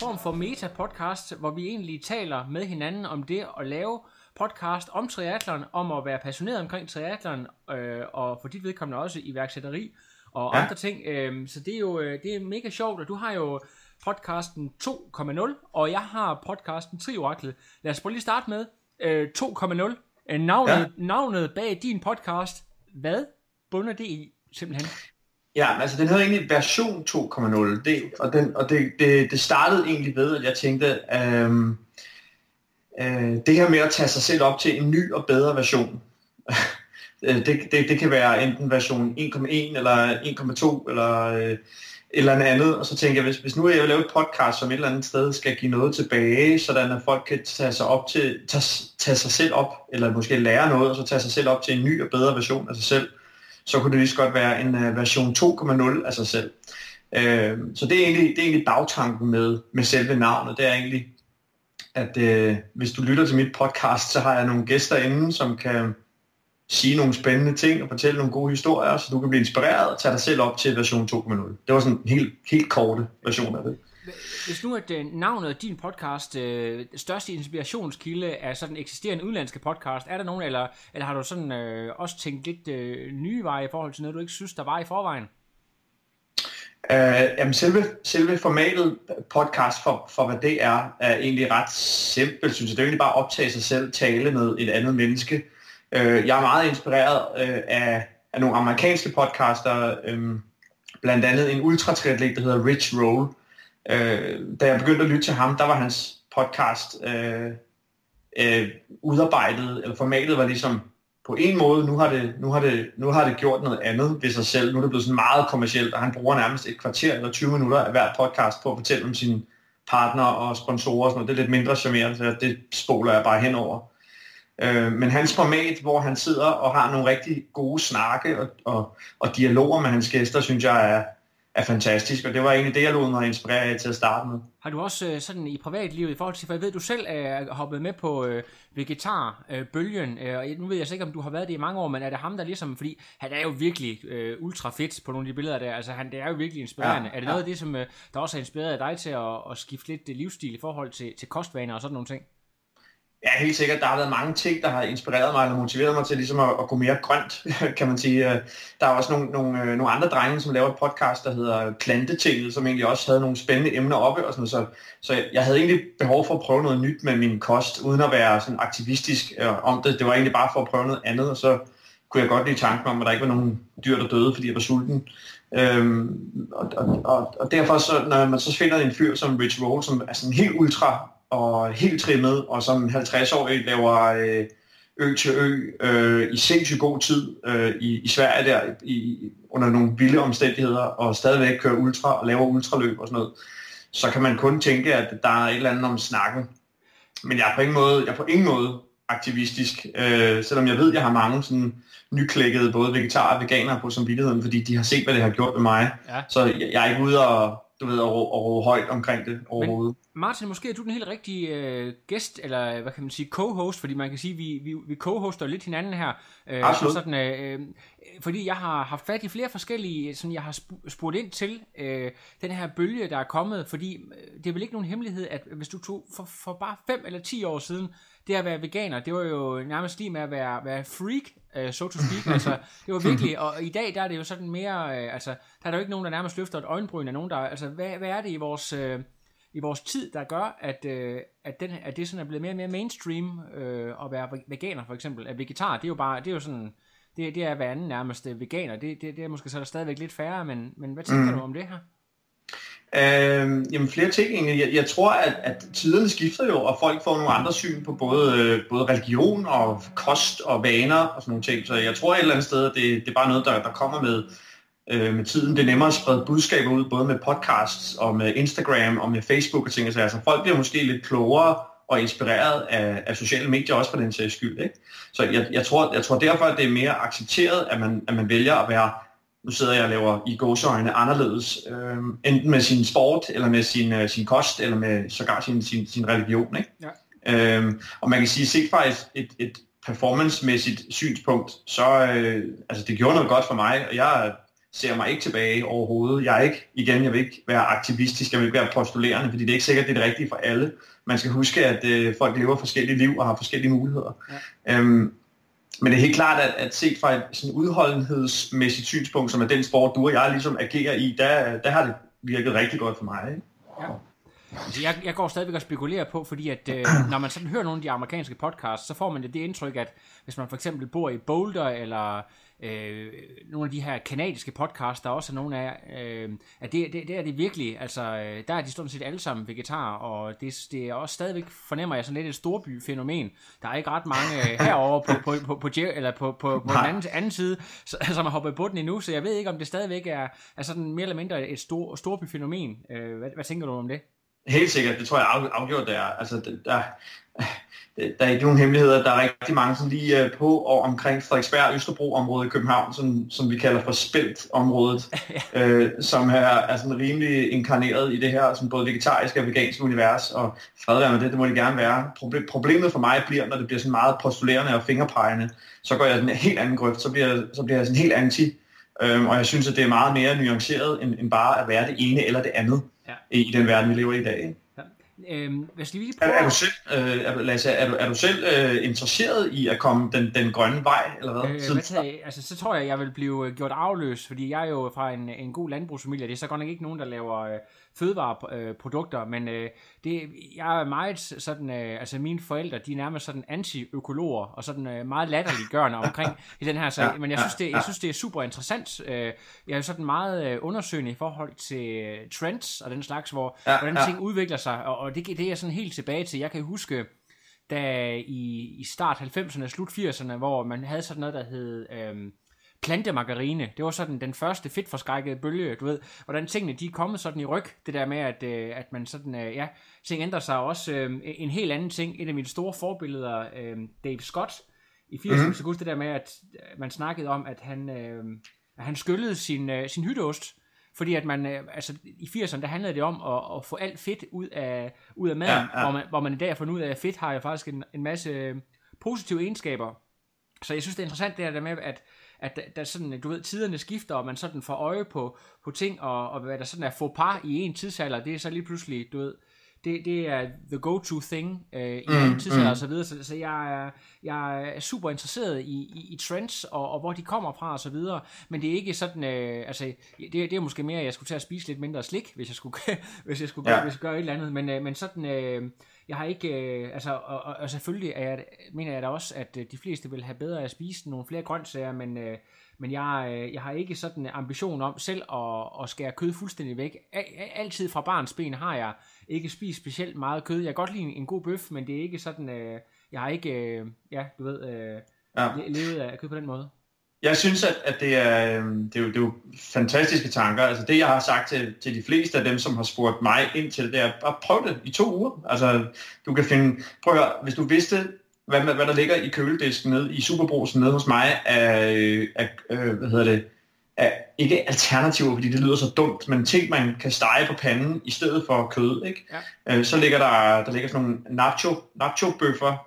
Form for meta-podcast, hvor vi egentlig taler med hinanden om det at lave podcast om triathlon, om at være passioneret omkring triathlon, øh, og for dit vedkommende også iværksætteri og ja. andre ting. Øh, så det er jo øh, det er mega sjovt, og du har jo podcasten 2.0, og jeg har podcasten Trioraklet. Lad os prøve lige starte med øh, 2.0. Øh, navnet, ja. navnet bag din podcast, hvad bunder det i simpelthen? Ja, altså den hedder egentlig version 2.0, det, og, den, og det, det, det startede egentlig ved, at jeg tænkte, øhm, øh, det her med at tage sig selv op til en ny og bedre version, øh, det, det, det kan være enten version 1.1 eller 1.2 eller øh, eller en andet, og så tænker jeg, hvis, hvis nu jeg vil lave et podcast, som et eller andet sted skal give noget tilbage, sådan at folk kan tage sig op til, tage, tage sig selv op, eller måske lære noget, og så tage sig selv op til en ny og bedre version af sig selv, så kunne det lige så godt være en uh, version 2.0 af sig selv. Uh, så det er, egentlig, det er egentlig bagtanken med, med selve navnet. Det er egentlig, at uh, hvis du lytter til mit podcast, så har jeg nogle gæster inde, som kan sige nogle spændende ting og fortælle nogle gode historier, så du kan blive inspireret og tage dig selv op til version 2.0. Det var sådan en helt, helt korte version af det. Hvis nu at øh, navnet af din podcast, øh, største inspirationskilde er sådan eksisterende udenlandske podcast, er der nogen, eller, eller har du sådan øh, også tænkt lidt øh, nye veje i forhold til noget, du ikke synes, der var i forvejen? Uh, jamen selve, selve formatet podcast for, for hvad det er, er egentlig ret simpelt, synes jeg. Det er egentlig bare at optage sig selv, tale med et andet menneske. Uh, jeg er meget inspireret uh, af, af nogle amerikanske podcaster, um, blandt andet en ultratriatlet, der hedder Rich Roll, Øh, da jeg begyndte at lytte til ham, der var hans podcast øh, øh, udarbejdet, eller formatet var ligesom på en måde, nu har, det, nu, har det, nu har det gjort noget andet ved sig selv. Nu er det blevet sådan meget kommercielt, og han bruger nærmest et kvarter eller 20 minutter af hver podcast på at fortælle om sine partner og sponsorer og sådan noget. Det er lidt mindre charmerende, så det spoler jeg bare henover. Øh, men hans format, hvor han sidder og har nogle rigtig gode snakke og, og, og dialoger med hans gæster, synes jeg er, er fantastisk, og det var egentlig det, jeg lod mig inspirere af til at starte med. Har du også øh, sådan i privatlivet i forhold til, for jeg ved, du selv er hoppet med på øh, vegetarbølgen, øh, og nu ved jeg ikke, om du har været det i mange år, men er det ham, der ligesom, fordi han er jo virkelig øh, ultra fedt på nogle af de billeder der, altså han, det er jo virkelig inspirerende. Ja, er det noget ja. af det, som øh, der også har inspireret dig til at, at skifte lidt livsstil i forhold til, til kostvaner og sådan nogle ting? Ja, helt sikkert. Der har været mange ting, der har inspireret mig eller motiveret mig til ligesom at, at gå mere grønt, kan man sige. Der er også nogle, nogle, øh, nogle andre drenge, som laver et podcast, der hedder Plantetinget, som egentlig også havde nogle spændende emner oppe. Og sådan så, så jeg havde egentlig behov for at prøve noget nyt med min kost, uden at være sådan aktivistisk øh, om det. Det var egentlig bare for at prøve noget andet, og så kunne jeg godt lide tanken om, at der ikke var nogen dyr, der døde, fordi jeg var sulten. Øhm, og, og, og, og derfor, så, når man så finder en fyr som Rich Roll, som er sådan helt ultra og helt trimmet, og som 50-årig laver øh, ø til ø øh, i sindssygt god tid øh, i, i Sverige der, i, under nogle vilde omstændigheder, og stadigvæk kører ultra og laver ultraløb og sådan noget, så kan man kun tænke, at der er et eller andet om snakken. Men jeg er på ingen måde, jeg er på ingen måde aktivistisk, øh, selvom jeg ved, at jeg har mange sådan nyklækkede både vegetarer og veganere på samvittigheden, fordi de har set, hvad det har gjort med mig. Ja. Så jeg, jeg er ikke ude og, du ved, at råbe højt omkring det overhovedet. Men Martin, måske er du den helt rigtige øh, gæst, eller hvad kan man sige, co-host, fordi man kan sige, vi, vi, vi co-hoster lidt hinanden her. Øh, Absolut. Sådan, øh, øh, fordi jeg har haft fat i flere forskellige, som jeg har spurgt ind til øh, den her bølge, der er kommet, fordi øh, det er vel ikke nogen hemmelighed, at hvis du tog for, for bare 5 eller 10 år siden, det at være veganer, det var jo nærmest lige med at være, være freak, uh, so to speak. altså, det var virkelig, og i dag der er det jo sådan mere, uh, altså, der er der jo ikke nogen, der nærmest løfter et øjenbryn af nogen, der, altså, hvad, hvad er det i vores, uh, i vores tid, der gør, at, øh, at, den, at det sådan er blevet mere og mere mainstream øh, at være veganer for eksempel. At vegetar, det er jo bare, det er jo sådan, det, det er hver anden nærmest veganer. Det, det, det er måske så er der stadigvæk lidt færre, men, men hvad tænker mm. du om det her? Øh, jamen flere ting egentlig. Jeg, jeg tror, at, at tiderne skifter jo, og folk får nogle andre syn på både, øh, både religion og kost og vaner og sådan nogle ting. Så jeg tror et eller andet sted, at det, det er bare noget, der, der kommer med, øh, med tiden. Det er nemmere at sprede budskaber ud, både med podcasts og med Instagram og med Facebook og ting. Så altså, folk bliver måske lidt klogere og inspireret af, af sociale medier også for den sags skyld. Ikke? Så jeg, jeg, tror, jeg tror derfor, at det er mere accepteret, at man, at man vælger at være nu sidder jeg og laver i gåseøjne anderledes, øh, enten med sin sport, eller med sin, uh, sin kost, eller med sågar sin, sin, sin religion. Ikke? Ja. Øh, og man kan sige, set fra et, et, et performance-mæssigt synspunkt, så øh, altså det gjorde noget godt for mig, og jeg ser mig ikke tilbage overhovedet. Jeg er ikke, igen, jeg vil ikke være aktivistisk, jeg vil ikke være postulerende, fordi det er ikke sikkert, det er det rigtige for alle. Man skal huske, at øh, folk lever forskellige liv og har forskellige muligheder. Ja. Øhm, men det er helt klart, at, at set fra et sådan udholdenhedsmæssigt synspunkt, som er den sport, du og jeg ligesom agerer i, der, der har det virket rigtig godt for mig. Ikke? Ja. Altså, jeg, jeg går stadigvæk og spekulerer på, fordi at øh, når man sådan hører nogle af de amerikanske podcasts, så får man det, det indtryk, at hvis man for eksempel bor i Boulder, eller øh, nogle af de her kanadiske podcasts, der også er nogle af, øh, at det, det, det er det virkelig, altså øh, der er de stort set alle sammen vegetarer, og det, det er også stadigvæk, fornemmer jeg sådan lidt et storbyfænomen. Der er ikke ret mange øh, herovre på, på, på, på, eller på, på, på den anden, anden side, som har hoppet på den endnu, så jeg ved ikke, om det stadigvæk er, er sådan mere eller mindre et stor, storbyfænomen. Øh, hvad, hvad tænker du om det? Helt sikkert, det tror jeg afgjort, det er. Altså, der, der er ikke nogen hemmeligheder. Der er rigtig mange sådan lige øh, på og omkring Frederiksberg Østerbro-området i København, som, som vi kalder for Spelt-området, øh, som er, er sådan rimelig inkarneret i det her sådan både vegetariske og veganske univers, og fred med det, det må det gerne være. Problemet for mig bliver, når det bliver sådan meget postulerende og fingerpegende, så går jeg den helt anden grøft, så bliver, så bliver jeg sådan helt anti, øhm, og jeg synes, at det er meget mere nuanceret, end, end bare at være det ene eller det andet ja. i den verden, vi lever i i dag. Ikke? Øhm, hvis lige prøver... er, er du selv, øh, er, Lasse, er du, er du selv øh, interesseret i at komme den, den grønne vej, eller hvad? Øh, hvad tager, altså, så tror jeg, jeg vil blive øh, gjort afløs, fordi jeg er jo fra en, en god landbrugsfamilie. Det er så godt nok ikke nogen, der laver øh, fødevareprodukter, men øh, det, jeg er meget sådan, øh, altså mine forældre, de er nærmest sådan anti-økologer, og sådan øh, meget latterliggørende omkring i den her sag, men jeg synes, det, jeg synes, det er super interessant. Øh, jeg er sådan meget øh, undersøgende i forhold til øh, trends og den slags, hvor hvordan ting udvikler sig, og, og det, det er sådan helt tilbage til, jeg kan huske, da i, i start 90'erne, slut 80'erne, hvor man havde sådan noget, der hed... Øh, plantemargarine. Det var sådan den første fedtforskrækkede bølge, du ved, hvordan tingene de er kommet sådan i ryg, det der med, at, øh, at man sådan, øh, ja, ting ændrer sig også. Øh, en helt anden ting, et af mine store forbilleder, øh, Dave Scott, i 80'erne, mm-hmm. så det der med, at man snakkede om, at han, øh, at han skyllede sin, øh, sin hytteost, fordi at man, øh, altså i 80'erne, der handlede det om at, at få alt fedt ud af, ud af maden, ja, ja. Hvor, man, hvor man i dag har fundet ud af, at fedt har jo faktisk en, en masse øh, positive egenskaber. Så jeg synes, det er interessant det der med, at at der, der sådan, du ved, tiderne skifter, og man sådan får øje på, på ting, og, og hvad der sådan er få par i en tidsalder, det er så lige pludselig, du ved, det, det er the go-to thing øh, i mm, tidsalder mm. og så videre, så, så jeg, er, jeg er super interesseret i, i, i trends, og, og hvor de kommer fra og så videre, men det er ikke sådan, øh, altså, det, det er måske mere, at jeg skulle til at spise lidt mindre slik, hvis jeg skulle, hvis jeg skulle ja. gøre, hvis jeg gøre et eller andet, men, øh, men sådan, øh, jeg har ikke, øh, altså, og, og, og selvfølgelig er jeg, mener jeg da også, at øh, de fleste vil have bedre at spise nogle flere grøntsager, men, øh, men jeg, øh, jeg har ikke sådan en ambition om selv at, at skære kød fuldstændig væk. Altid fra barns ben har jeg ikke spist specielt meget kød. Jeg kan godt lide en, en god bøf, men det er ikke sådan, øh, jeg har ikke, øh, ja, du ved, øh, ja. levet af kød på den måde. Jeg synes, at, at det, er, øhm, det, er jo, det er jo fantastiske tanker. Altså det, jeg har sagt til, til de fleste af dem, som har spurgt mig ind til det, er bare prøv det i to uger. Altså du kan finde, prøv at høre, hvis du vidste, hvad, hvad der ligger i køledisken nede i Superbrosen nede hos mig, af, af øh, hvad hedder det, af, ikke alternativer, fordi det lyder så dumt, men ting, man kan stege på panden i stedet for kød, ikke? Ja. Øh, så ligger der, der ligger sådan nogle nacho, nacho-bøffer,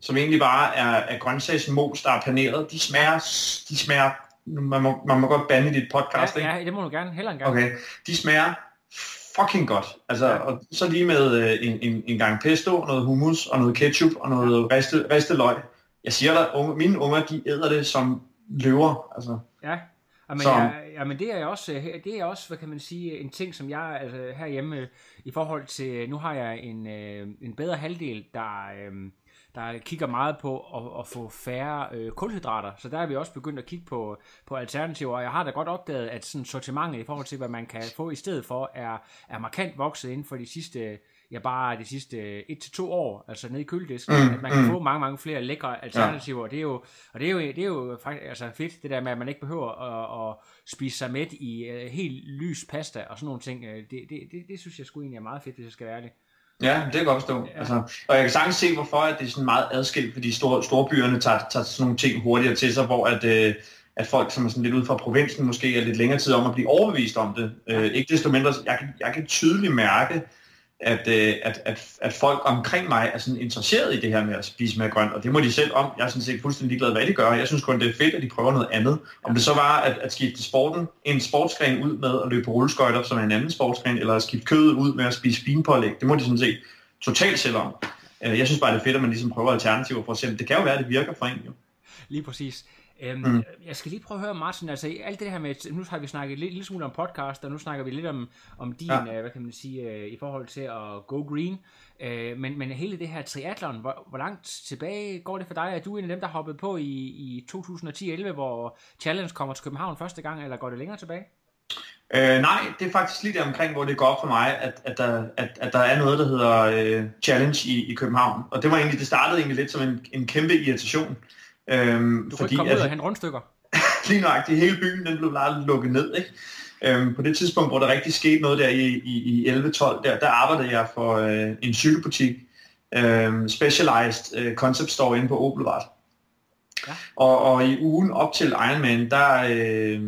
som egentlig bare er, er grøntsagsmos, der er paneret. De smager, de smager man må, man må godt bande i dit podcast, ja, ikke? Ja, det må du gerne, heller gerne. Okay, de smager fucking godt. Altså, ja. og så lige med øh, en, en, en gang pesto, noget hummus og noget ketchup og noget ristet, ristet løg. Jeg siger dig, unge, mine unger, de æder det som løver. Altså. Ja, Jamen, Så- jeg, jamen det er også, øh, det er også, hvad kan man sige, en ting, som jeg altså, herhjemme, øh, i forhold til, nu har jeg en, øh, en bedre halvdel, der, øh, der kigger meget på at, at få færre øh, kulhydrater, så der er vi også begyndt at kigge på, på alternativer, og jeg har da godt opdaget, at sådan sortimentet i forhold til, hvad man kan få i stedet for, er, er markant vokset inden for de sidste, ja bare de sidste et til to år, altså nede i køledisken, Mm, at man kan mm. få mange, mange flere lækre alternativer, og det er jo, og det er jo, det er jo faktisk altså fedt, det der med, at man ikke behøver at, at spise sig mæt i uh, helt lys pasta og sådan nogle ting, Øh, det, det, det, det synes jeg sgu egentlig er meget fedt, hvis jeg skal være ærlig. Ja, det kan jeg godt forstå. Ja. Altså, og jeg kan sagtens se, hvorfor at det er sådan meget adskilt, fordi store, storbyerne tager, tager sådan nogle ting hurtigere til sig, hvor at, øh, at folk, som er sådan lidt ude fra provinsen, måske er lidt længere tid om at blive overbevist om det. Øh, ikke desto mindre, jeg kan, jeg kan tydeligt mærke, at, øh, at, at, at folk omkring mig er sådan interesseret i det her med at spise mere grønt, og det må de selv om. Jeg er sådan set fuldstændig ligeglad, hvad de gør. Jeg synes kun, det er fedt, at de prøver noget andet. Om det så var at, at skifte sporten, en sportsgren ud med at løbe på rulleskøjter, som er en anden sportsgren, eller at skifte kødet ud med at spise finpålæg, det må de sådan set totalt selv om. Øh, jeg synes bare, det er fedt, at man ligesom prøver alternativer for at se, det kan jo være, at det virker for en jo. Lige præcis. Øhm, Mm. Jeg skal lige prøve at høre, Martin, altså alt det her med, nu har vi snakket lidt, lidt smule om podcast, og nu snakker vi lidt om, om din, Ja. ja. hvad kan man sige, øh, i forhold til at go green, øh, men, men hele det her triathlon, hvor, hvor langt tilbage går det for dig? Er du en af dem, der hoppede på i, i 2010-11, hvor Challenge kommer til København første gang, eller går det længere tilbage? Øh, nej, det er faktisk lige der omkring, hvor det går op for mig, at, at, der, at, at der er noget, der hedder øh, Challenge i, i København. Og det var egentlig, det startede egentlig lidt som en, en kæmpe irritation. Øhm, Du kunne ikke komme ud og hente rundstykker. lige nøjagtigt hele byen, den blev lukket ned. Ikke? Øhm, på det tidspunkt, hvor der rigtig skete noget der i, i, i 11-12, der, der arbejdede jeg for øh, en cykelbutik, øh, Specialized øh, Concept Store inde på Obelvart. Ja. Og, og i ugen op til Ironman, der, øh,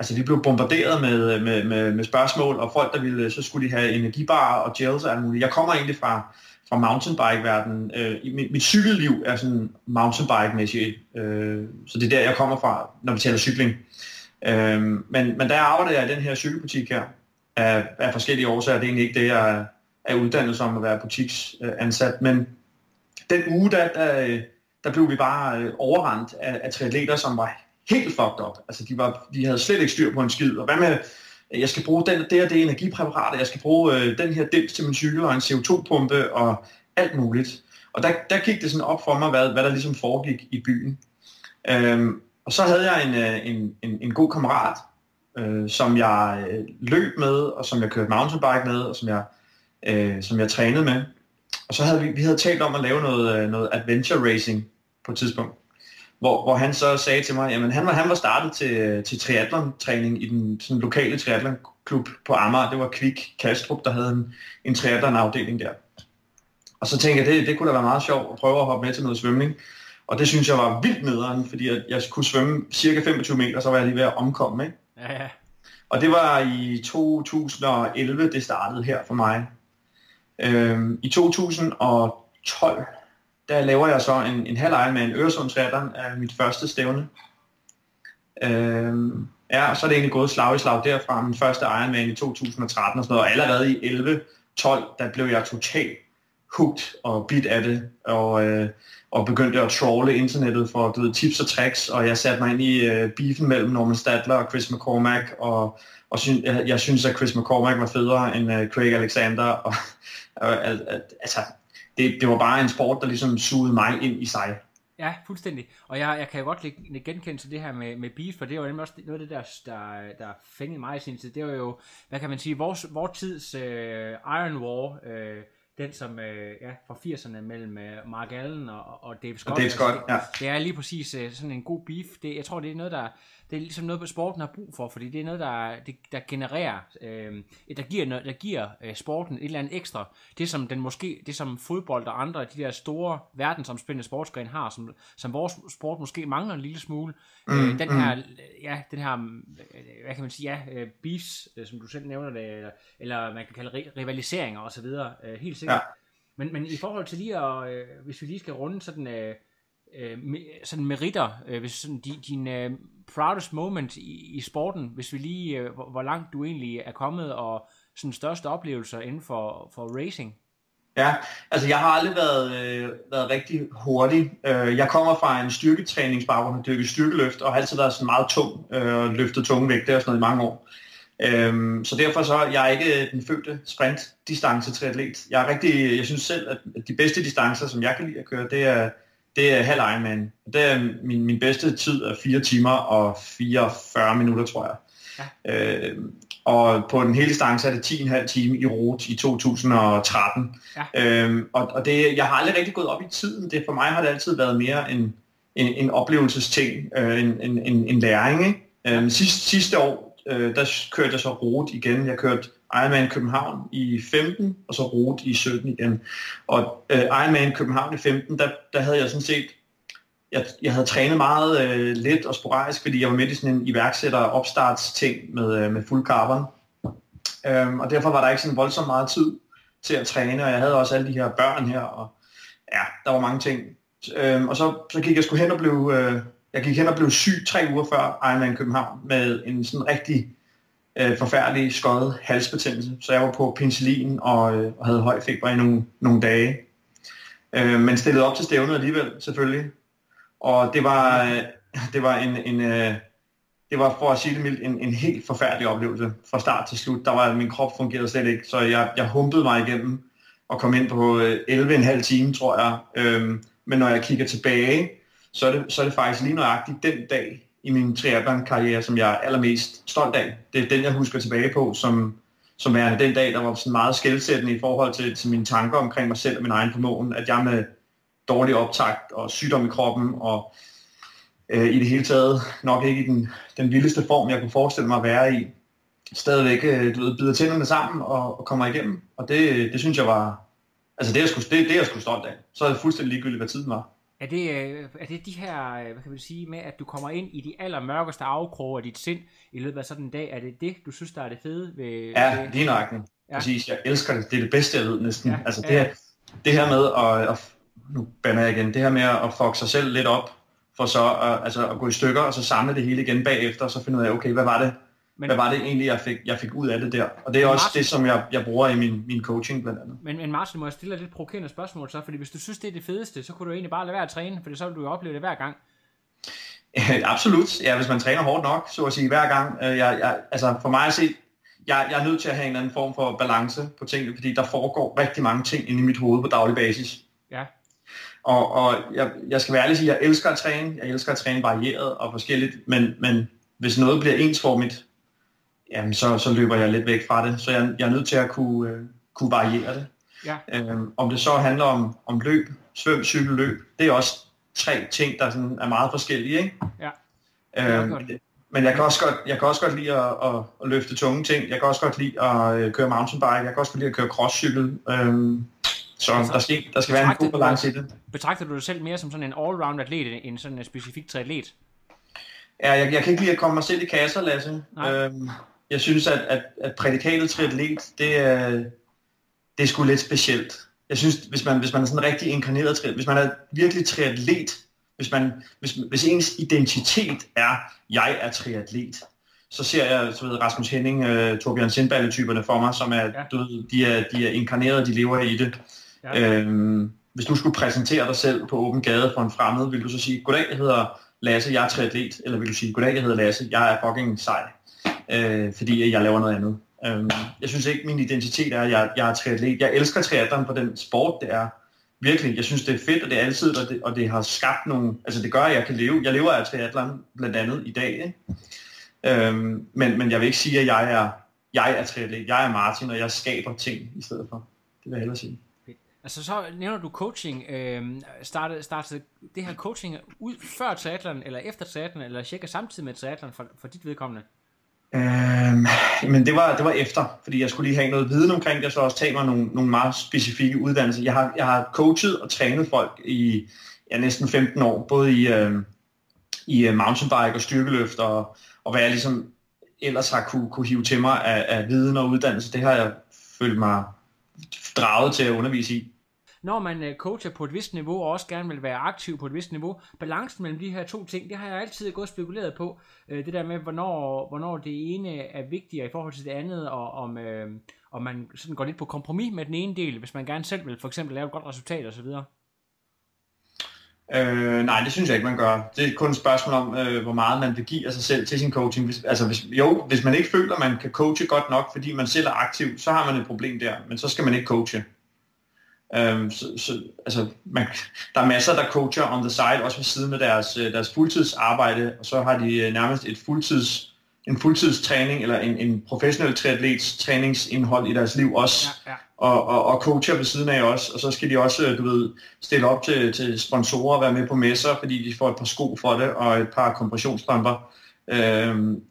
altså vi blev bombarderet med, med, med, med spørgsmål, og folk, der ville, så skulle de have energibarer og gels og alt muligt. Jeg kommer egentlig fra, fra mountainbike-verdenen. Øh, mit, mit cykelliv er sådan mountainbike-mæssigt, øh, så det er der, jeg kommer fra, når vi taler cykling. Øh, men, men der arbejder jeg i den her cykelbutik her, af, af forskellige årsager. Det er egentlig ikke det, jeg er, er uddannet som at være butiksansat, men den uge, der, der, der blev vi bare øh, overrendt af, af triatleter, som var helt fucked up. Altså, de, var, de havde slet ikke styr på en skid. Og hvad med, Øh, jeg skal bruge den, det og det energipræparat, jeg skal bruge øh, den her dims til min cykel, og en CO2-pumpe, og alt muligt. Og der, der gik det sådan op for mig, hvad, hvad der ligesom foregik i byen. Øhm, og så havde jeg en, øh, en, en, en god kammerat, øh, som jeg øh, løb med, og som jeg kørte mountainbike med, og som jeg, øh, som jeg trænede med. Og så havde vi, vi havde talt om at lave noget, noget adventure racing på et tidspunkt, hvor, hvor han så sagde til mig, jamen han var, han var startet til, til triathlon-træning i den sådan, lokale triathlon-klub på Amager. Det var Kvik Kastrup, der havde en, en triathlon-afdeling der. Og så tænkte jeg, det, det kunne da være meget sjovt at prøve at hoppe med til noget svømning. Og det synes jeg var vildt nederen, fordi at jeg kunne svømme cirka 25 meter, så var jeg lige ved at omkomme. Ikke? Ja, ja. Og det var i 2011, det startede her for mig. Øhm, I 2012, der laver jeg så en, en halv Ironman Øresundsretteren af mit første stævne. Øh, ja, så er det egentlig gået slag i slag derfra. Min første Ironman i 2013 og sådan noget. Og allerede i 11-12, der blev jeg totalt hooked og bit af det. Og, øh, og begyndte at trawle internettet for du ved, tips og tricks. Og jeg satte mig ind i øh, beefen mellem Norman Stadler og Chris McCormack. Og, og syn, jeg, jeg synes, at Chris McCormack var federe end øh, Craig Alexander. Og, og, al- al- altså, det, det var bare en sport, der ligesom sugede mig ind i sig. Ja, fuldstændig. Og jeg, jeg kan jo godt lægge genkende til det her med, med beef, for det var nemlig også noget af det, der, der, der fængede mig i sin tid. Det var jo, hvad kan man sige, vores, vores tids øh, Iron War, øh, den som, øh, ja, fra 80'erne mellem øh, Mark Allen og, og Dave Scott. Og Dave Scott, det, ja. det er lige præcis øh, sådan en god beef. Det, jeg tror, det er noget, der, det er ligesom noget, sporten har brug for, fordi det er noget, der, det, der genererer, øh, der giver, noget, der giver øh, sporten et eller andet ekstra. Det som den måske, det som fodbold og andre af de der store verdensomspændende sportsgrene har, som, som vores sport måske mangler en lille smule. Mm, øh, den her, ja, den her, øh, hvad kan man sige, ja, øh, beefs, øh, som du selv nævner det, eller, eller man kan kalde ri- rivaliseringer og så videre, øh, helt sikkert. Ja. Men, men i forhold til lige at, øh, hvis vi lige skal runde sådan, øh, øh, sådan meritter, øh, hvis sådan din, din øh, proudest moment i, i sporten, hvis vi lige, øh, hvor, hvor langt du egentlig er kommet, og sådan største oplevelser inden for, for racing? Ja, altså jeg har aldrig været, øh, været rigtig hurtig. Øh, jeg kommer fra en styrketræningsbaggrund, har dyrket styrkeløft, og har altid været sådan meget tung, øh, og løftet tunge vægte og sådan noget i mange år. Øhm, så derfor så er jeg ikke den fødte sprintdistance triatlet. Jeg er rigtig, jeg synes selv, at de bedste distancer, som jeg kan lide at køre, det er, det er halv Ironman. Det er min, min bedste tid er 4 timer og 44 minutter, tror jeg. Ja. Øh, og på den hele distance er det 10,5 time i rute i 2013. Ja. Øhm, og og det, jeg har aldrig rigtig gået op i tiden. Det, for mig har det altid været mere en, en, en oplevelsesting, øh, en, en, en, en læring. Ikke? Øhm, sidste, sidste år, øh, der kørte jeg så rute igen. Jeg kørte Ironman København i 15, og så rute i 17 igen. Og øh, Ironman København i 15, der, der havde jeg sådan set jeg, jeg havde trænet meget øh, lidt og sporadisk, fordi jeg var midt i sådan en iværksætter opstartsting med, øh, med fuld carbon. Øhm, og derfor var der ikke sådan voldsomt meget tid til at træne, og jeg havde også alle de her børn her, og ja, der var mange ting. Øhm, og så, så gik jeg sgu hen og blev, øh, jeg gik hen og blev syg tre uger før Ironman København med en sådan rigtig øh, forfærdelig skøjet halsbetændelse. Så jeg var på penicillin og, øh, og havde høj feber i nogle, nogle dage. Øh, men stillede op til stævnet alligevel, selvfølgelig. Og det var, øh, det var en, en øh, det var for at sige det mildt, en, en helt forfærdelig oplevelse fra start til slut. Der var, min krop fungerede slet ikke, så jeg, jeg humpede mig igennem og kom ind på 11,5 øh, timer, tror jeg. Øhm, men når jeg kigger tilbage, så er, det, så er det faktisk lige nøjagtigt den dag i min triathlon-karriere, som jeg er allermest stolt af. Det er den, jeg husker tilbage på, som, som er den dag, der var sådan meget skældsættende i forhold til, til mine tanker omkring mig selv og min egen formåen, at jeg med dårlig optakt og sygdom i kroppen, og øh, i det hele taget nok ikke i den, den vildeste form, jeg kunne forestille mig at være i, stadigvæk øh, du ved, bider tænderne sammen og, og kommer igennem. Og det, det synes jeg var, altså det er jeg skulle, det, det er jeg skulle stolt af. Så er det fuldstændig ligegyldigt, hvad tiden var. Er det, øh, er det de her, øh, hvad kan man sige, med at du kommer ind i de allermørkeste afkroge af dit sind i løbet af sådan en dag, er det det, du synes, der er det fede ved... Ja, ved... lige nøjagtigt. Ja. Præcis, jeg elsker det. Det er det bedste, jeg ved næsten. Ja. Altså det, ja. det her med at, at nu banner jeg igen, det her med at fuck sig selv lidt op, for så at, altså at gå i stykker, og så samle det hele igen bagefter, og så finde ud af, okay, hvad var det, men, hvad var det egentlig, jeg fik, jeg fik ud af det der? Og det er også Martin, det, som jeg, jeg bruger i min, min coaching blandt andet. Men, men Martin, må jeg stille dig lidt provokerende spørgsmål så? Fordi hvis du synes, det er det fedeste, så kunne du egentlig bare lade være at træne, for så vil du jo opleve det hver gang. Absolut. Ja, hvis man træner hårdt nok, så at sige, hver gang. Øh, jeg, jeg, altså for mig at se, jeg, jeg er nødt til at have en eller anden form for balance på tingene, fordi der foregår rigtig mange ting inde i mit hoved på daglig basis. Ja. Og, og jeg, jeg skal være ærlig sige, jeg elsker at træne. Jeg elsker at træne varieret og forskelligt, men, men hvis noget bliver ensformigt, jamen så, så løber jeg lidt væk fra det. Så jeg, jeg er nødt til at kunne, øh, kunne variere det. Ja. Øhm, om det så handler om, om løb, svøm, cykel, løb, det er også tre ting, der sådan er meget forskellige. Ikke? Ja. Øhm, men jeg kan også godt, jeg kan også godt lide at, at, at løfte tunge ting. Jeg kan også godt lide at øh, køre mountainbike. Jeg kan også godt lide at køre crosscykel. Øhm, så altså, der skal, der skal være en god balance i det. Betragter du dig selv mere som sådan en all-round atlet, end sådan en specifik triatlet? Ja, jeg, jeg kan ikke lide at komme mig selv i kasser, Lasse. Øhm, jeg synes, at, at, at prædikatet triatlet, det er, det er sgu lidt specielt. Jeg synes, hvis man, hvis man er sådan en rigtig inkarneret triatlet, hvis man er virkelig triatlet, hvis, man, hvis, hvis ens identitet er, jeg er triatlet, så ser jeg så ved, Rasmus Henning, uh, Torbjørn Sindballe-typerne for mig, som er, ja. du ved, de er, de er inkarneret, de lever i det. Ja. Øhm, hvis du skulle præsentere dig selv på åben gade for en fremmed, vil du så sige, goddag, jeg hedder Lasse, jeg er triatlet, eller vil du sige, goddag, jeg hedder Lasse, jeg er fucking sej, øh, fordi jeg laver noget andet. Øhm, jeg synes ikke, min identitet er, at jeg, jeg er triatlet. Jeg elsker triathlon på den sport, det er. Virkelig, jeg synes, det er fedt, og det er altid, og det, og det har skabt nogle, altså det gør, at jeg kan leve. Jeg lever af triathlon blandt andet i dag, ikke? Øhm, men, men jeg vil ikke sige, at jeg er, jeg er triatlet. Jeg er Martin, og jeg skaber ting i stedet for. Det vil jeg hellere sige. Altså så nævner du coaching. Øh, startede, startede det her coaching ud før triathlon, eller efter triathlon, eller cirka samtidig med triathlon for, for dit vedkommende? Øhm, men det var, det var efter, fordi jeg skulle lige have noget viden omkring det, så også tage mig nogle, nogle meget specifikke uddannelser. Jeg har, jeg har coachet og trænet folk i ja, næsten 15 år, både i, øhm, øh, i mountainbike og styrkeløft, og, og hvad jeg ligesom ellers har kunne, kunne hive til mig af, af viden og uddannelse. Det har jeg følt mig draget til at undervise i når man øh, coacher på et vist niveau, og også gerne vil være aktiv på et vist niveau, balancen mellem de her to ting, det har jeg altid gået spekuleret på. Øh, det der med, hvornår, hvornår det ene er vigtigere i forhold til det andet, og om, øh, om man sådan går lidt på kompromis med den ene del, hvis man gerne selv vil for eksempel lave et godt resultat osv. Øh, nej, det synes jeg ikke, man gør. Det er kun et spørgsmål om, øh, hvor meget man vil give af sig selv til sin coaching. Hvis, altså, hvis, jo, hvis man ikke føler, man kan coache godt nok, fordi man selv er aktiv, så har man et problem der, men så skal man ikke coache. Øh, så, så, altså, man, der er masser, der coacher on the side, også ved siden af deres, øh, deres fuldtidsarbejde, og så har de øh, nærmest et fuldtids, en fuldtidstræning, eller en, en professionel triatlets træningsindhold i deres liv også. Ja, ja og, og, og coacher ved siden af også, og så skal de også, du ved, stille op til, til sponsorer være med på messer, fordi de får et par sko for det, og et par kompressionsstrømper. Øhm,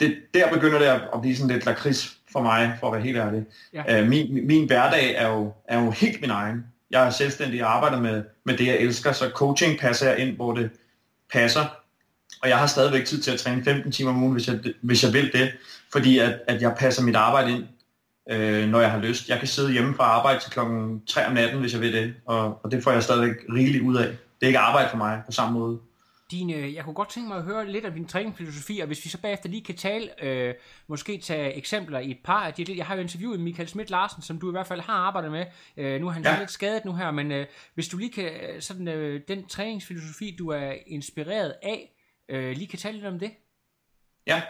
det, der begynder det at blive sådan lidt lakrids for mig, for at være helt ærlig. Ja. Øh, min, min hverdag er jo, er jo helt min egen. Jeg er selvstændig og arbejder med, med det, jeg elsker, så coaching passer jeg ind, hvor det passer. Og jeg har stadigvæk tid til at træne 15 timer om ugen, hvis jeg, hvis jeg vil det, fordi at, at jeg passer mit arbejde ind øh, når jeg har lyst. Jeg kan sidde hjemme fra arbejde til klokken 3 om natten, hvis jeg vil det, og, og det får jeg stadigvæk rigeligt ud af. Det er ikke arbejde for mig på samme måde. Dine, jeg kunne godt tænke mig at høre lidt om din træningsfilosofi, og hvis vi så bagefter lige kan tale, øh, måske tage eksempler i et par af de, jeg har jo interviewet Michael Schmidt Larsen, som du i hvert fald har arbejdet med, øh, nu er han ja. lidt skadet nu her, men øh, hvis du lige kan, sådan øh, den træningsfilosofi, du er inspireret af, øh, lige kan tale lidt om det. Ja,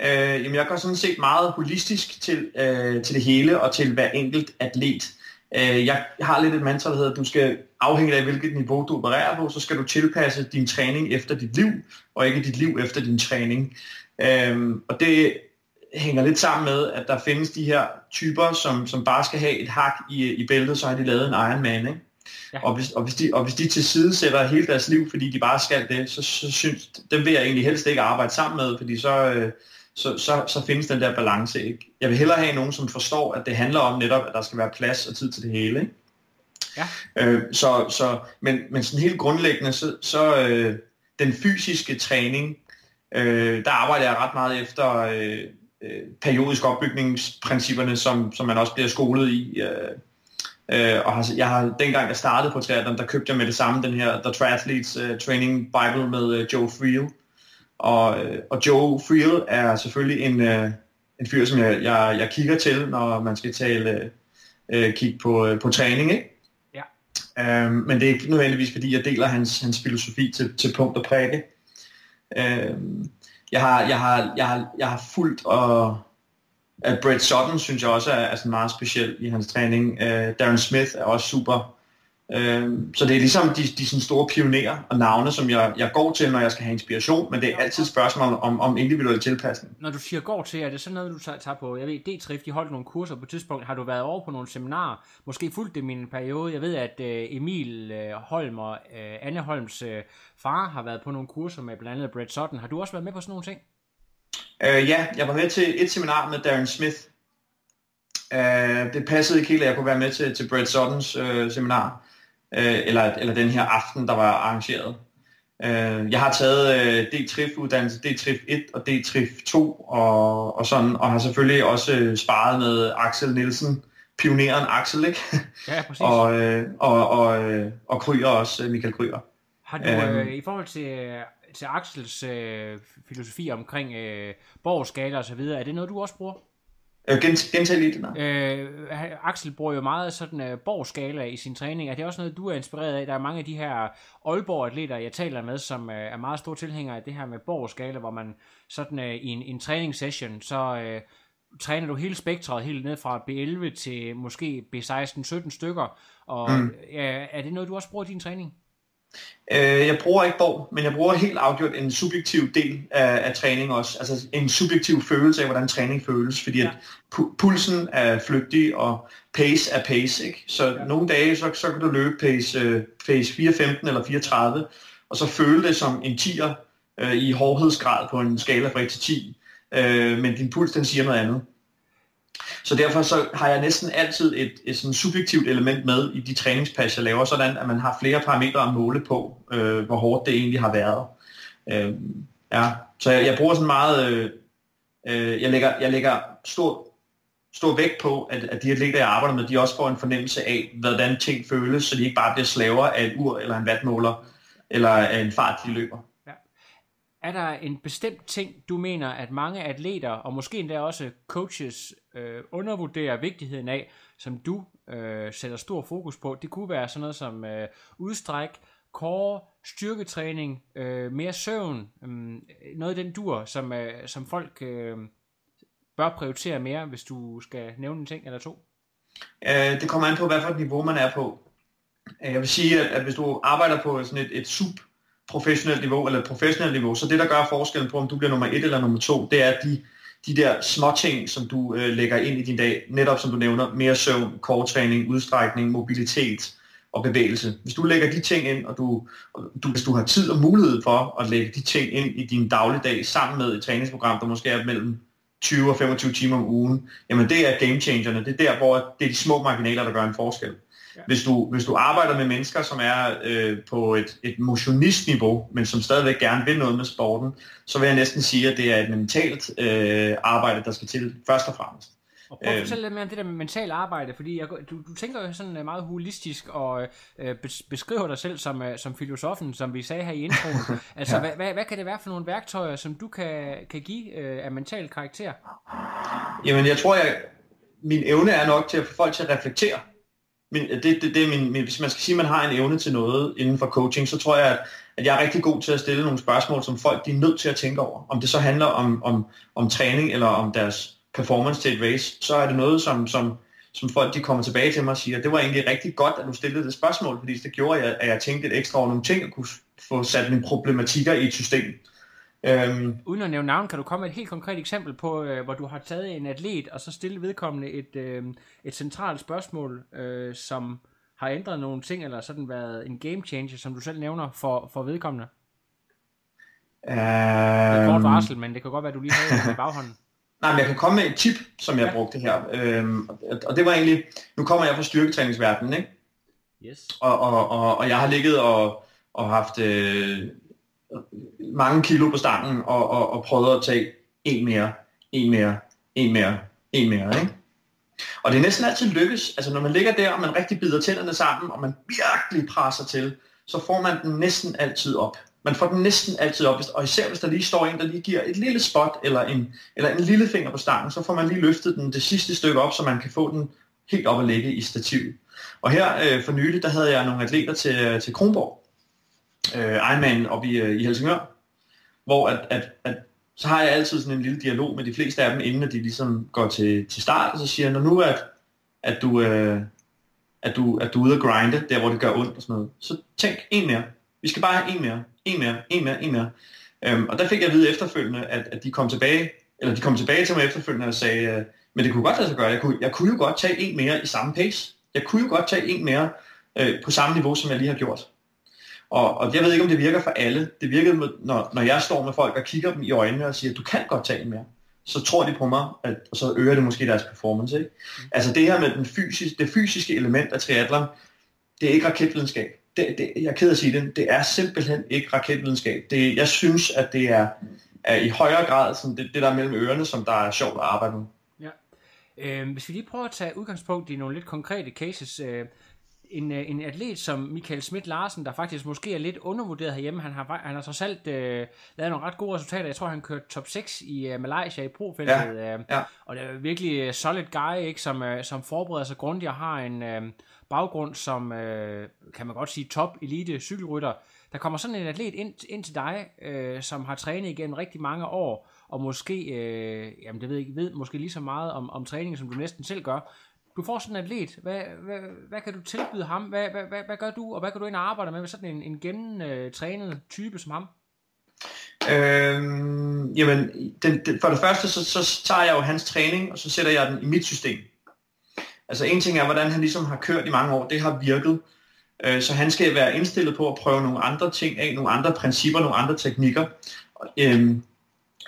Øh, jamen jeg går sådan set meget holistisk til, øh, til det hele og til hver enkelt atlet. Øh, jeg har lidt et mantra, der hedder, at du skal afhængig af hvilket niveau du opererer på, så skal du tilpasse din træning efter dit liv, og ikke dit liv efter din træning. Øh, og det hænger lidt sammen med, at der findes de her typer, som, som bare skal have et hak i, i bæltet, så har de lavet en Ironman, ikke? Ja. Og, hvis, og, hvis de, og hvis de til side sætter hele deres liv, fordi de bare skal det, så, så synes, dem vil jeg egentlig helst ikke arbejde sammen med, fordi så, øh, så, så, så findes den der balance ikke. Jeg vil hellere have nogen, som forstår, at det handler om netop, at der skal være plads og tid til det hele. Ikke? Ja. Øh, så, så, men, men sådan helt grundlæggende, så, så øh, den fysiske træning, øh, der arbejder jeg ret meget efter øh, øh, periodisk opbygningsprincipperne, som, som man også bliver skolet i. Øh, øh, og har, jeg har, dengang jeg startede på triathlon, der købte jeg med det samme den her The Triathletes uh, Training Bible med uh, Joe Friel, og, øh, og Joe Friel er selvfølgelig en, øh, en fyr, som jeg, jeg, jeg kigger til, når man skal tale øh, kigge på, øh, på træning. Ikke? Ja. Øhm, men det er ikke nødvendigvis, fordi jeg deler hans, hans filosofi til, til punkt og prikke. Øhm, jeg, har, jeg, har, jeg, har, jeg har fulgt og at Brett Sutton synes jeg også er, er sådan meget speciel i hans træning. Uh, Darren Smith er også super Øh, så det er ligesom de, de sådan store pionerer og navne, som jeg, jeg går til, når jeg skal have inspiration, men det er altid et spørgsmål om, om individuel tilpasning. Når du siger går til, er det sådan noget, du tager på, jeg ved, D-Trif, de holdt nogle kurser på et tidspunkt, har du været over på nogle seminarer, måske fulgt dem i en periode, jeg ved, at uh, Emil uh, Holm og uh, Anne Holms uh, far har været på nogle kurser med blandt andet Brett Sutton, har du også været med på sådan nogle ting? Uh, ja, jeg var med til et seminar med Darren Smith, Uh, det passede ikke helt, at jeg kunne være med til, til Brett Suttons uh, seminar øh, eller, eller den her aften, der var arrangeret. Øh, jeg har taget øh, D-Trif-uddannelse, D-Trif 1 og D-Trif 2 og, og sådan, og har selvfølgelig også sparet med Axel Nielsen, pioneren Axel, ikke? Ja, præcis. og, øh, og, og, øh, og Kryer også, Michael Kryer. Har du, øh, øhm. i forhold til, til Axels øh, filosofi omkring øh, borgerskala og så videre, er det noget, du også bruger? Øh, gentag lige det øh, Axel bruger jo meget sådan uh, borgskala i sin træning. Er det også noget, du er inspireret af? Der er mange af de her Aalborg-atleter, jeg taler med, som uh, er meget store tilhængere af det her med borgskala, hvor man sådan uh, i en, en træningssession, så uh, træner du hele spektret, helt ned fra B11 til måske B16-17 stykker. Og mm. uh, er det noget, du også bruger i din træning? Øh, jeg bruger ikke borg, men jeg bruger helt afgjort en subjektiv del af, af træning også. Altså en subjektiv følelse af, hvordan træning føles, fordi ja. at pu- pulsen er flygtig, og pace er pace. Ikke? Så ja. nogle dage, så, så kan du løbe pace, uh, pace 4.15 eller 4.30, og så føle det som en 10'er uh, i hårdhedsgrad på en skala fra 1 til 10. Uh, men din puls, den siger noget andet. Så derfor så har jeg næsten altid et, et sådan subjektivt element med i de træningspas, jeg laver, sådan at man har flere parametre at måle på, øh, hvor hårdt det egentlig har været. Øh, ja. Så jeg, jeg bruger sådan meget, øh, øh, jeg, lægger, jeg lægger stor stor vægt på, at, at de atleter, jeg arbejder med, de også får en fornemmelse af, hvordan ting føles, så de ikke bare bliver slaver af et ur eller en vatmåler, eller af en fart, de løber. Ja. Er der en bestemt ting, du mener, at mange atleter, og måske endda også coaches, øh, undervurderer vigtigheden af, som du øh, sætter stor fokus på? Det kunne være sådan noget som øh, udstræk, core, styrketræning, øh, mere søvn, øh, noget af den dur, som, øh, som folk øh, bør prioritere mere, hvis du skal nævne en ting eller to? Øh, det kommer an på, hvad for et niveau man er på. Øh, jeg vil sige, at, at hvis du arbejder på sådan et, et sub-professionelt niveau, eller et professionelt niveau, så det, der gør forskellen på, om du bliver nummer et eller nummer to, det er de, de der små ting, som du øh, lægger ind i din dag, netop som du nævner, mere søvn, korttræning, udstrækning, mobilitet og bevægelse. Hvis du lægger de ting ind, og du, du, hvis du har tid og mulighed for at lægge de ting ind i din dagligdag sammen med et træningsprogram, der måske er mellem 20 og 25 timer om ugen, jamen det er game changerne. Det er der, hvor det er de små marginaler, der gør en forskel. Hvis, du, hvis du arbejder med mennesker, som er øh, på et, et motionistniveau, men som stadigvæk gerne vil noget med sporten, så vil jeg næsten sige, at det er et mentalt øh, arbejde, der skal til først og fremmest. Og prøv at fortælle lidt mere om det der med mental arbejde, fordi jeg, du, du tænker jo sådan øh, meget holistisk og øh, beskriver dig selv som, øh, som filosofen, som vi sagde her i introen. altså, ja. hvad, hvad, hvad kan det være for nogle værktøjer, som du kan, kan give øh, af mental karakter? Jamen, jeg tror, jeg, min evne er nok til at få folk til at reflektere. Min, det, det, det er min, min, hvis man skal sige, at man har en evne til noget inden for coaching, så tror jeg, at, at jeg er rigtig god til at stille nogle spørgsmål, som folk de er nødt til at tænke over. Om det så handler om, om, om træning eller om deres performance til et race, så er det noget, som, som, som folk de kommer tilbage til mig og siger, det var egentlig rigtig godt, at du stillede det spørgsmål, fordi det gjorde, at jeg, at jeg tænkte lidt ekstra over nogle ting, og kunne få sat mine problematikker i et system. Øhm, Uden at nævne navn, kan du komme med et helt konkret eksempel på, øh, hvor du har taget en atlet, og så stillet vedkommende et, øh, et centralt spørgsmål, øh, som har ændret nogle ting, eller sådan været en game changer, som du selv nævner for, for vedkommende? Øh, det er kort varsel, men det kan godt være, at du lige har i baghånden. Nej, men jeg kan komme med et tip, som jeg ja. brugte her. Øhm, og det var egentlig, nu kommer jeg fra styrketræningsverdenen, ikke? Yes. Og, og, og, og jeg har ligget og, og haft øh, mange kilo på stangen og, og, og prøvede at tage en mere, en mere, en mere, en mere, ikke? Og det er næsten altid lykkes. Altså når man ligger der, og man rigtig bider tænderne sammen, og man virkelig presser til, så får man den næsten altid op. Man får den næsten altid op, og især hvis der lige står en, der lige giver et lille spot eller en, eller en lille finger på stangen, så får man lige løftet den det sidste stykke op, så man kan få den helt op og ligge i stativet. Og her øh, for nylig, der havde jeg nogle atleter til, til Kronborg, øh, Ironman oppe i, øh, i Helsingør, hvor at, at, at, så har jeg altid sådan en lille dialog med de fleste af dem, inden at de ligesom går til, til start, og så siger jeg, når nu at, at du, øh, at du, at du er ude at grinde, der hvor det gør ondt og sådan noget, så tænk en mere. Vi skal bare have en mere en mere, en mere, en mere. Øhm, og der fik jeg at vide efterfølgende, at, at de kom tilbage, eller de kom tilbage til mig efterfølgende og sagde, øh, men det kunne godt lade sig gøre, jeg kunne, jeg kunne jo godt tage en mere i samme pace. Jeg kunne jo godt tage en mere øh, på samme niveau, som jeg lige har gjort. Og, og jeg ved ikke, om det virker for alle. Det virkede, med, når, når jeg står med folk og kigger dem i øjnene og siger, du kan godt tage en mere. Så tror de på mig, at, og så øger det måske deres performance. Ikke? Mm. Altså det her med den fysiske, det fysiske element af triathlon, det er ikke raketvidenskab det, det, jeg er ked at sige det, det er simpelthen ikke raketvidenskab. Det, jeg synes, at det er, er i højere grad sådan det, det der mellem ørerne, som der er sjovt at arbejde med. Ja. Øh, hvis vi lige prøver at tage udgangspunkt i nogle lidt konkrete cases. Øh, en, øh, en atlet som Michael Schmidt Larsen, der faktisk måske er lidt undervurderet herhjemme, han har, han har trods alt øh, lavet nogle ret gode resultater. Jeg tror, han kørte top 6 i uh, Malaysia i profeltet. Ja, øh, ja. Og det er virkelig solid guy, ikke, som, uh, som forbereder sig grundigt og har en... Uh, baggrund som, øh, kan man godt sige, top elite cykelrytter. Der kommer sådan en atlet ind, ind til dig, øh, som har trænet igennem rigtig mange år, og måske, øh, jamen det ved jeg ikke, ved måske lige så meget om, om træning, som du næsten selv gør. Du får sådan en atlet. Hvad, hvad, hvad kan du tilbyde ham? Hvad, hvad, hvad, hvad gør du, og hvad kan du ind og arbejde med med sådan en, en gennemtrænet type som ham? Øhm, jamen, den, den, for det første, så, så tager jeg jo hans træning, og så sætter jeg den i mit system. Altså en ting er, hvordan han ligesom har kørt i mange år, det har virket. Øh, så han skal være indstillet på at prøve nogle andre ting af, nogle andre principper, nogle andre teknikker, øhm,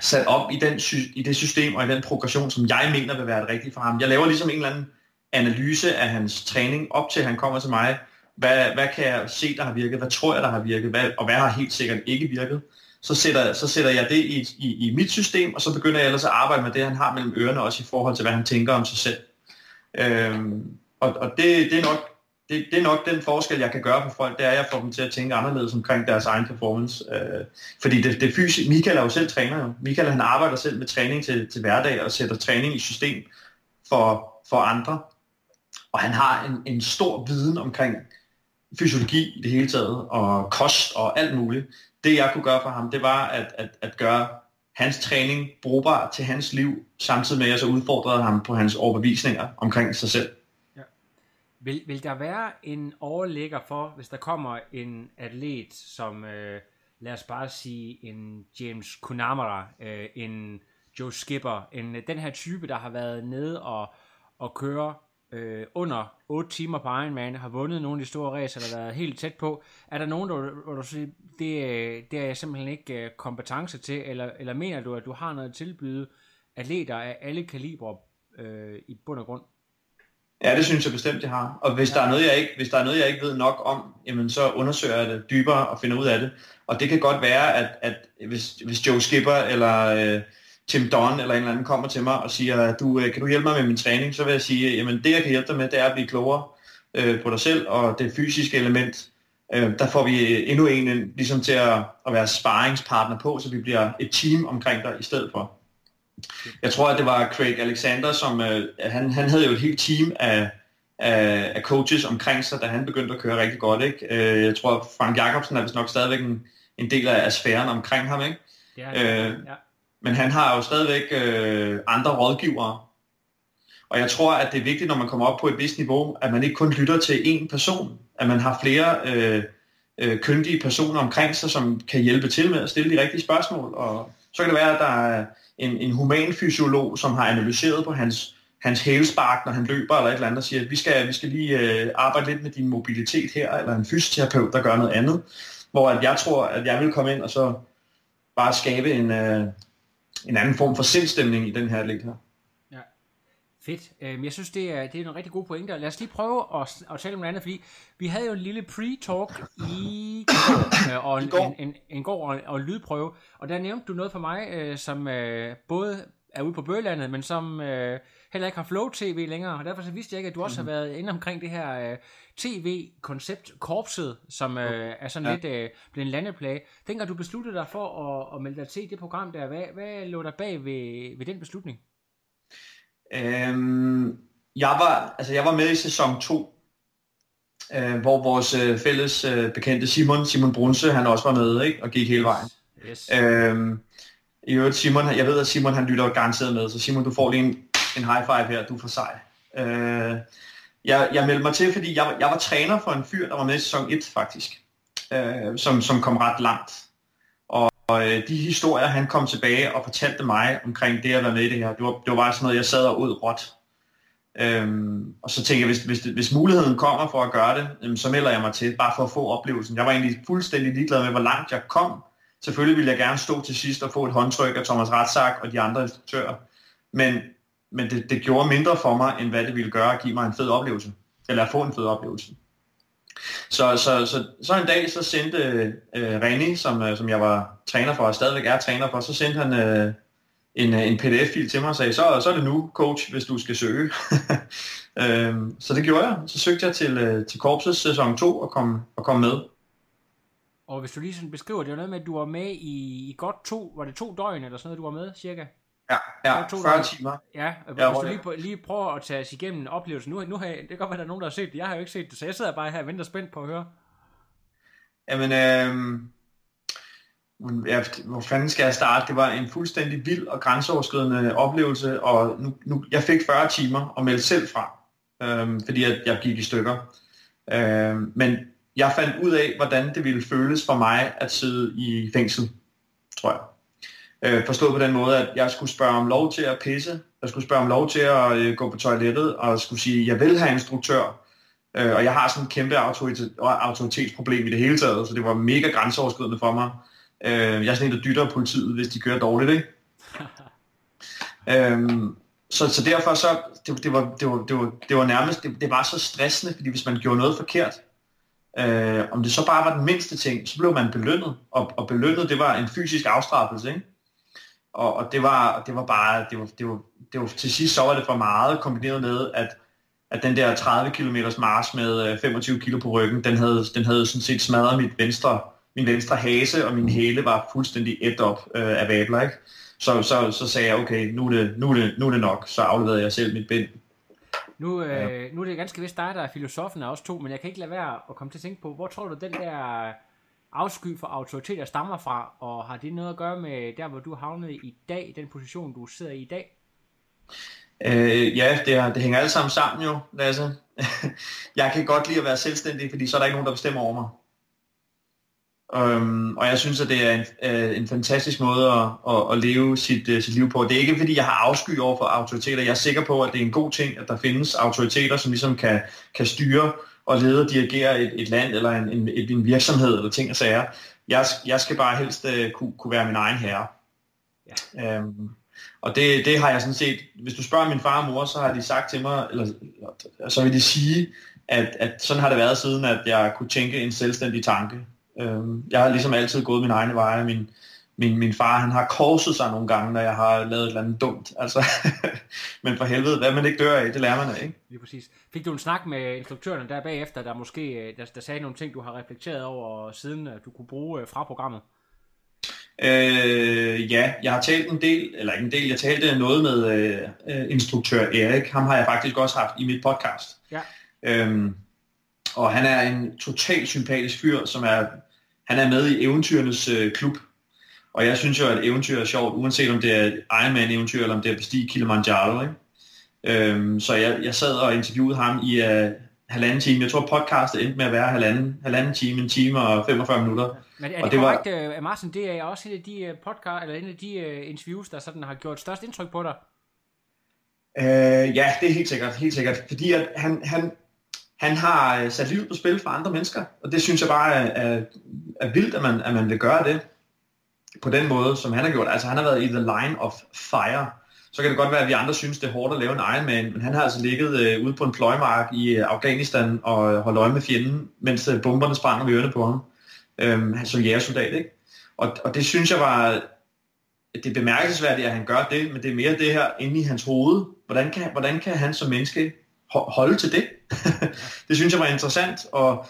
sat op i, den, i det system og i den progression, som jeg mener vil være det rigtige for ham. Jeg laver ligesom en eller anden analyse af hans træning op til, han kommer til mig. Hvad, hvad kan jeg se, der har virket? Hvad tror jeg, der har virket? Hvad, og hvad har helt sikkert ikke virket? så sætter, så sætter jeg det i, i, i mit system, og så begynder jeg ellers at arbejde med det, han har mellem ørerne, også i forhold til, hvad han tænker om sig selv. Øhm, og og det, det, er nok, det, det er nok den forskel, jeg kan gøre for folk, det er, at jeg får dem til at tænke anderledes omkring deres egen performance. Øh, fordi det, det fysisk, Michael er jo selv træner jo. Michael han arbejder selv med træning til, til hverdag og sætter træning i system for, for andre. Og han har en, en stor viden omkring fysiologi i det hele taget, og kost og alt muligt. Det jeg kunne gøre for ham, det var at, at, at gøre hans træning brugbar til hans liv, samtidig med at jeg så udfordrede ham på hans overbevisninger omkring sig selv. Ja. Vil, vil der være en overlægger for, hvis der kommer en atlet som, øh, lad os bare sige, en James Kunamara, øh, en Joe Skipper, en, øh, den her type, der har været nede og, og køre øh, under 8 timer på Ironman, har vundet nogle af de store racer, der været helt tæt på. Er der nogen, der, hvor du siger, det, øh, det er jeg simpelthen ikke øh, kompetence til, eller, eller mener du, at du har noget at tilbyde atleter af alle kalibre øh, i bund og grund? Ja, det synes jeg bestemt, jeg har. Og hvis, ja. der er noget, jeg ikke, hvis der er noget, jeg ikke ved nok om, jamen så undersøger jeg det dybere og finder ud af det. Og det kan godt være, at, at hvis, hvis Joe Skipper eller øh, Tim Don eller en eller anden kommer til mig og siger, du, øh, kan du hjælpe mig med min træning, så vil jeg sige, jamen det jeg kan hjælpe dig med, det er at blive klogere øh, på dig selv, og det fysiske element, øh, der får vi endnu en ligesom til at, at være sparringspartner på, så vi bliver et team omkring dig i stedet for. Jeg tror, at det var Craig Alexander, som øh, han, han havde jo et helt team af, af, af coaches omkring sig, da han begyndte at køre rigtig godt. Ikke? Øh, jeg tror, at Frank Jacobsen er vist nok stadigvæk en, en del af sfæren omkring ham. Ikke? Ja, øh, ja. Men han har jo stadigvæk øh, andre rådgivere. Og jeg tror, at det er vigtigt, når man kommer op på et vist niveau, at man ikke kun lytter til én person. At man har flere øh, øh, kyndige personer omkring sig, som kan hjælpe til med at stille de rigtige spørgsmål. Og så kan det være, at der er en, en human fysiolog, som har analyseret på hans, hans hælspark, når han løber eller et eller andet, og siger, at vi skal, vi skal lige øh, arbejde lidt med din mobilitet her, eller en fysioterapeut, der gør noget andet. Hvor at jeg tror, at jeg vil komme ind og så bare skabe en, øh, en anden form for sindstemning i den her atlet her. Ja, fedt. Øhm, jeg synes, det er, det er en rigtig god pointe. Lad os lige prøve at, at tale om noget andet, fordi vi havde jo en lille pre-talk i går, øh, og en, en, en, en går og, og lydprøve, og der nævnte du noget for mig, øh, som øh, både er ude på Bøgelandet, men som heller ikke har Flow TV længere, og derfor så vidste jeg ikke, at du også mm-hmm. har været inde omkring det her øh, tv-koncept, Korpset, som øh, er sådan ja. lidt øh, blevet en landeplage. Dengang du besluttede dig for at, at melde dig til det program der, hvad, hvad lå der bag ved, ved den beslutning? Øhm, jeg, var, altså jeg var med i sæson 2, øh, hvor vores øh, fælles øh, bekendte Simon, Simon Brunse, han også var med ikke? og gik hele vejen. Yes. Øhm, i øvrigt, Simon, jeg ved, at Simon han lytter garanteret med, så Simon, du får lige en, en high five her, du er for sej. Øh, jeg, jeg meldte mig til, fordi jeg, jeg var træner for en fyr, der var med i sæson 1 faktisk, øh, som, som kom ret langt. Og, og øh, de historier, han kom tilbage og fortalte mig omkring det at være med i det her, det var, det var bare sådan noget, jeg sad og ud råt. Øhm, og så tænkte jeg, hvis, hvis, hvis muligheden kommer for at gøre det, jamen, så melder jeg mig til, bare for at få oplevelsen. Jeg var egentlig fuldstændig ligeglad med, hvor langt jeg kom, Selvfølgelig ville jeg gerne stå til sidst og få et håndtryk af Thomas Ratzak og de andre instruktører, men, men det, det gjorde mindre for mig, end hvad det ville gøre at give mig en fed oplevelse, eller at få en fed oplevelse. Så, så, så, så en dag så sendte øh, René, som, øh, som jeg var træner for, og stadigvæk er træner for, så sendte han øh, en, øh, en pdf-fil til mig og sagde, så, så er det nu, coach, hvis du skal søge. øh, så det gjorde jeg. Så søgte jeg til, øh, til korpsets sæson 2 og kom, og kom med. Og hvis du lige sådan beskriver, det var noget med, at du var med i, i godt to, var det to døgn eller sådan noget, du var med, cirka? Ja, ja to 40 døgn. timer. Ja, hvis ja, du lige, lige prøver at tage os igennem oplevelsen. Nu, nu har jeg, det kan godt være, at der er nogen, der har set det. Jeg har jo ikke set det, så jeg sidder bare her og venter spændt på at høre. Jamen, øh, ja, hvor fanden skal jeg starte? Det var en fuldstændig vild og grænseoverskridende oplevelse, og nu, nu, jeg fik 40 timer og meldte selv fra, øh, fordi jeg, jeg gik i stykker. Øh, men jeg fandt ud af, hvordan det ville føles for mig at sidde i fængsel, tror jeg. Øh, forstået på den måde, at jeg skulle spørge om lov til at pisse, jeg skulle spørge om lov til at øh, gå på toilettet, og skulle sige, jeg vil have instruktør, øh, og jeg har sådan et kæmpe autoritet, autoritetsproblem i det hele taget, så det var mega grænseoverskridende for mig. Øh, jeg er sådan en, der dytter politiet, hvis de kører dårligt, ikke? øhm, så, så derfor så, det, det, var, det, var, det, var, det var nærmest, det, det var så stressende, fordi hvis man gjorde noget forkert, Øh, om det så bare var den mindste ting, så blev man belønnet, og, og belønnet, det var en fysisk afstraffelse, ikke? Og, og det, var, det var bare, det var, det, var, det var, til sidst så var det for meget, kombineret med, at, at den der 30 km mars med 25 kg på ryggen, den havde, den havde sådan set smadret mit venstre, min venstre hase, og min hæle var fuldstændig et op øh, af vabler, ikke? Så, så, så sagde jeg, okay, nu er, det, nu, er det, nu er det nok, så afleverede jeg selv mit bind. Nu, øh, nu er det ganske vist dig, der er filosofen af os to, men jeg kan ikke lade være at komme til at tænke på, hvor tror du den der afsky for autoriteter stammer fra, og har det noget at gøre med der, hvor du havnede i dag, den position, du sidder i i dag? Øh, ja, det, er, det hænger alt sammen sammen jo, Lasse. jeg kan godt lide at være selvstændig, fordi så er der ikke nogen, der bestemmer over mig. Øhm, og jeg synes, at det er en, øh, en fantastisk måde at, at, at leve sit, øh, sit liv på. Det er ikke, fordi jeg har afsky over for autoriteter. Jeg er sikker på, at det er en god ting, at der findes autoriteter, som ligesom kan, kan styre og lede og dirigere et, et land eller en, en, en virksomhed eller ting og sager. Jeg, jeg skal bare helst uh, kunne, kunne være min egen herre. Ja. Um, og det, det har jeg sådan set, hvis du spørger min far og mor, så har de sagt til mig, eller så vil de sige, at, at sådan har det været siden, at jeg kunne tænke en selvstændig tanke. Øhm, jeg har ligesom altid gået min egne veje. Min, min, min far han har korset sig nogle gange, når jeg har lavet et eller andet dumt. Altså, men for helvede, hvad man ikke dør af, det lærer man af, ikke? Lige præcis. Fik du en snak med instruktørerne der bagefter, der måske øh, der, der sagde nogle ting, du har reflekteret over, siden du kunne bruge øh, fra programmet? Øh, ja, jeg har talt en del, eller ikke en del, jeg talte noget med øh, instruktør Erik. Ham har jeg faktisk også haft i mit podcast. Ja. Øhm, og han er en totalt sympatisk fyr, som er han er med i eventyrenes øh, klub. Og jeg synes jo, at eventyr er sjovt, uanset om det er Ironman-eventyr, eller om det er bestige Kilimanjaro. Ikke? Øhm, så jeg, jeg sad og interviewede ham i uh, halvanden time. Jeg tror, podcastet endte med at være halvanden, halvanden time, en time og 45 minutter. Men er det, og det korrekt, var... Uh, Martin, det er også en af de uh, podcast, eller en af de interviews, der sådan har gjort størst indtryk på dig? Uh, ja, det er helt sikkert, helt sikkert. Fordi at han, han, han har øh, sat livet på spil for andre mennesker, og det synes jeg bare er, er, er vildt, at man, at man vil gøre det på den måde, som han har gjort. Altså han har været i the line of fire. Så kan det godt være, at vi andre synes, det er hårdt at lave en Ironman, men han har altså ligget øh, ude på en pløjmark i øh, Afghanistan og holdt øje med fjenden, mens øh, bomberne sprang om ørerne på ham, øh, som jægersoldat. Ikke? Og, og det synes jeg var, det er bemærkelsesværdigt, at han gør det, men det er mere det her inde i hans hoved. Hvordan kan, hvordan kan han som menneske holde til det. det synes jeg var interessant, og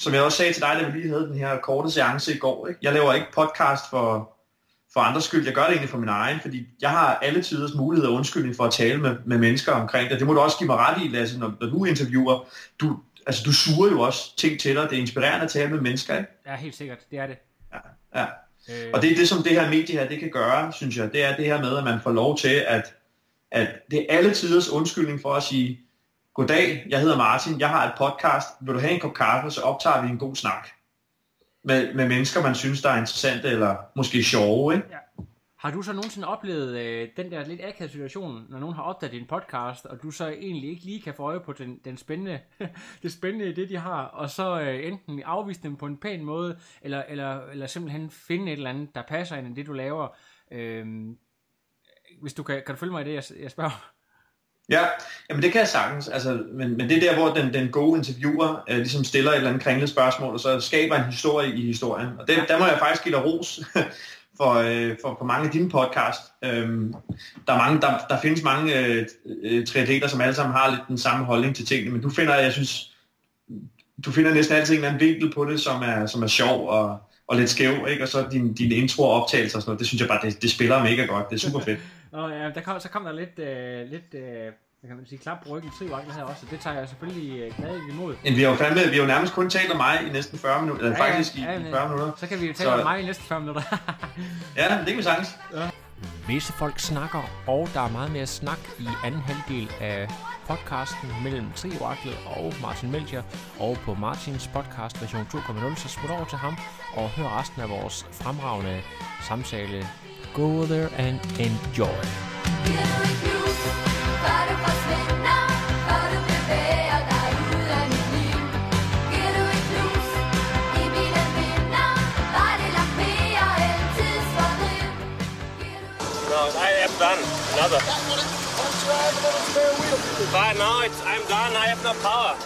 som jeg også sagde til dig, da vi lige havde den her korte seance i går, ikke? jeg laver ikke podcast for, for andres skyld, jeg gør det egentlig for min egen, fordi jeg har alle tiders mulighed og undskyldning for at tale med, med mennesker omkring det. Det må du også give mig ret i, Lasse, når, når du interviewer. Du, altså, du suger jo også ting til dig. Det er inspirerende at tale med mennesker, ikke? Ja, helt sikkert. Det er det. Ja, ja. Øh... Og det er det, som det her medie her, det kan gøre, synes jeg. Det er det her med, at man får lov til, at, at det er alle tiders undskyldning for at sige, Goddag, jeg hedder Martin, jeg har et podcast. Vil du have en kop kaffe, så optager vi en god snak. Med, med mennesker, man synes, der er interessante eller måske sjove. Ikke? Ja. Har du så nogensinde oplevet øh, den der lidt akavede situation, når nogen har opdaget din podcast, og du så egentlig ikke lige kan få øje på den, den spændende, det spændende det, de har, og så øh, enten afvise dem på en pæn måde, eller, eller, eller simpelthen finde et eller andet, der passer ind i det, du laver. Øh, hvis du kan, kan du følge mig i det, jeg, jeg spørger? Ja, jamen det kan jeg sagtens, altså, men, men det er der, hvor den, den gode interviewer øh, ligesom stiller et eller andet kringlet spørgsmål, og så skaber en historie i historien. Og det, der må jeg faktisk give dig ros for, øh, for, for mange af dine podcast. Øhm, der, er mange, der, der findes mange øh, øh, triatleter, som alle sammen har lidt den samme holdning til tingene, men du finder, jeg synes, du finder næsten altid en eller anden vinkel på det, som er, som er sjov og, og lidt skæv, ikke? og så din, din intro og optagelser og sådan noget, det synes jeg bare, det, det spiller mega godt, det er super fedt. Nå ja, der kom, så kom der lidt, øh, lidt øh, kan man sige, klap på ryggen til her også, det tager jeg selvfølgelig øh, glad imod. Men vi har jo fandme, vi har jo nærmest kun talt om mig i næsten 40 minutter, eller ja, faktisk ja, i, ja, 40 minutter. Så kan vi jo tale så... om mig i næsten 40 minutter. ja, det kan vi sagtens. Ja. Visse folk snakker, og der er meget mere snak i anden halvdel af podcasten mellem Trioraklet og Martin Melchior, og på Martins podcast version 2.0, så smut over til ham og hør resten af vores fremragende samtale. Go there and enjoy. I am done. Another. But now it's, I'm done. I have no power.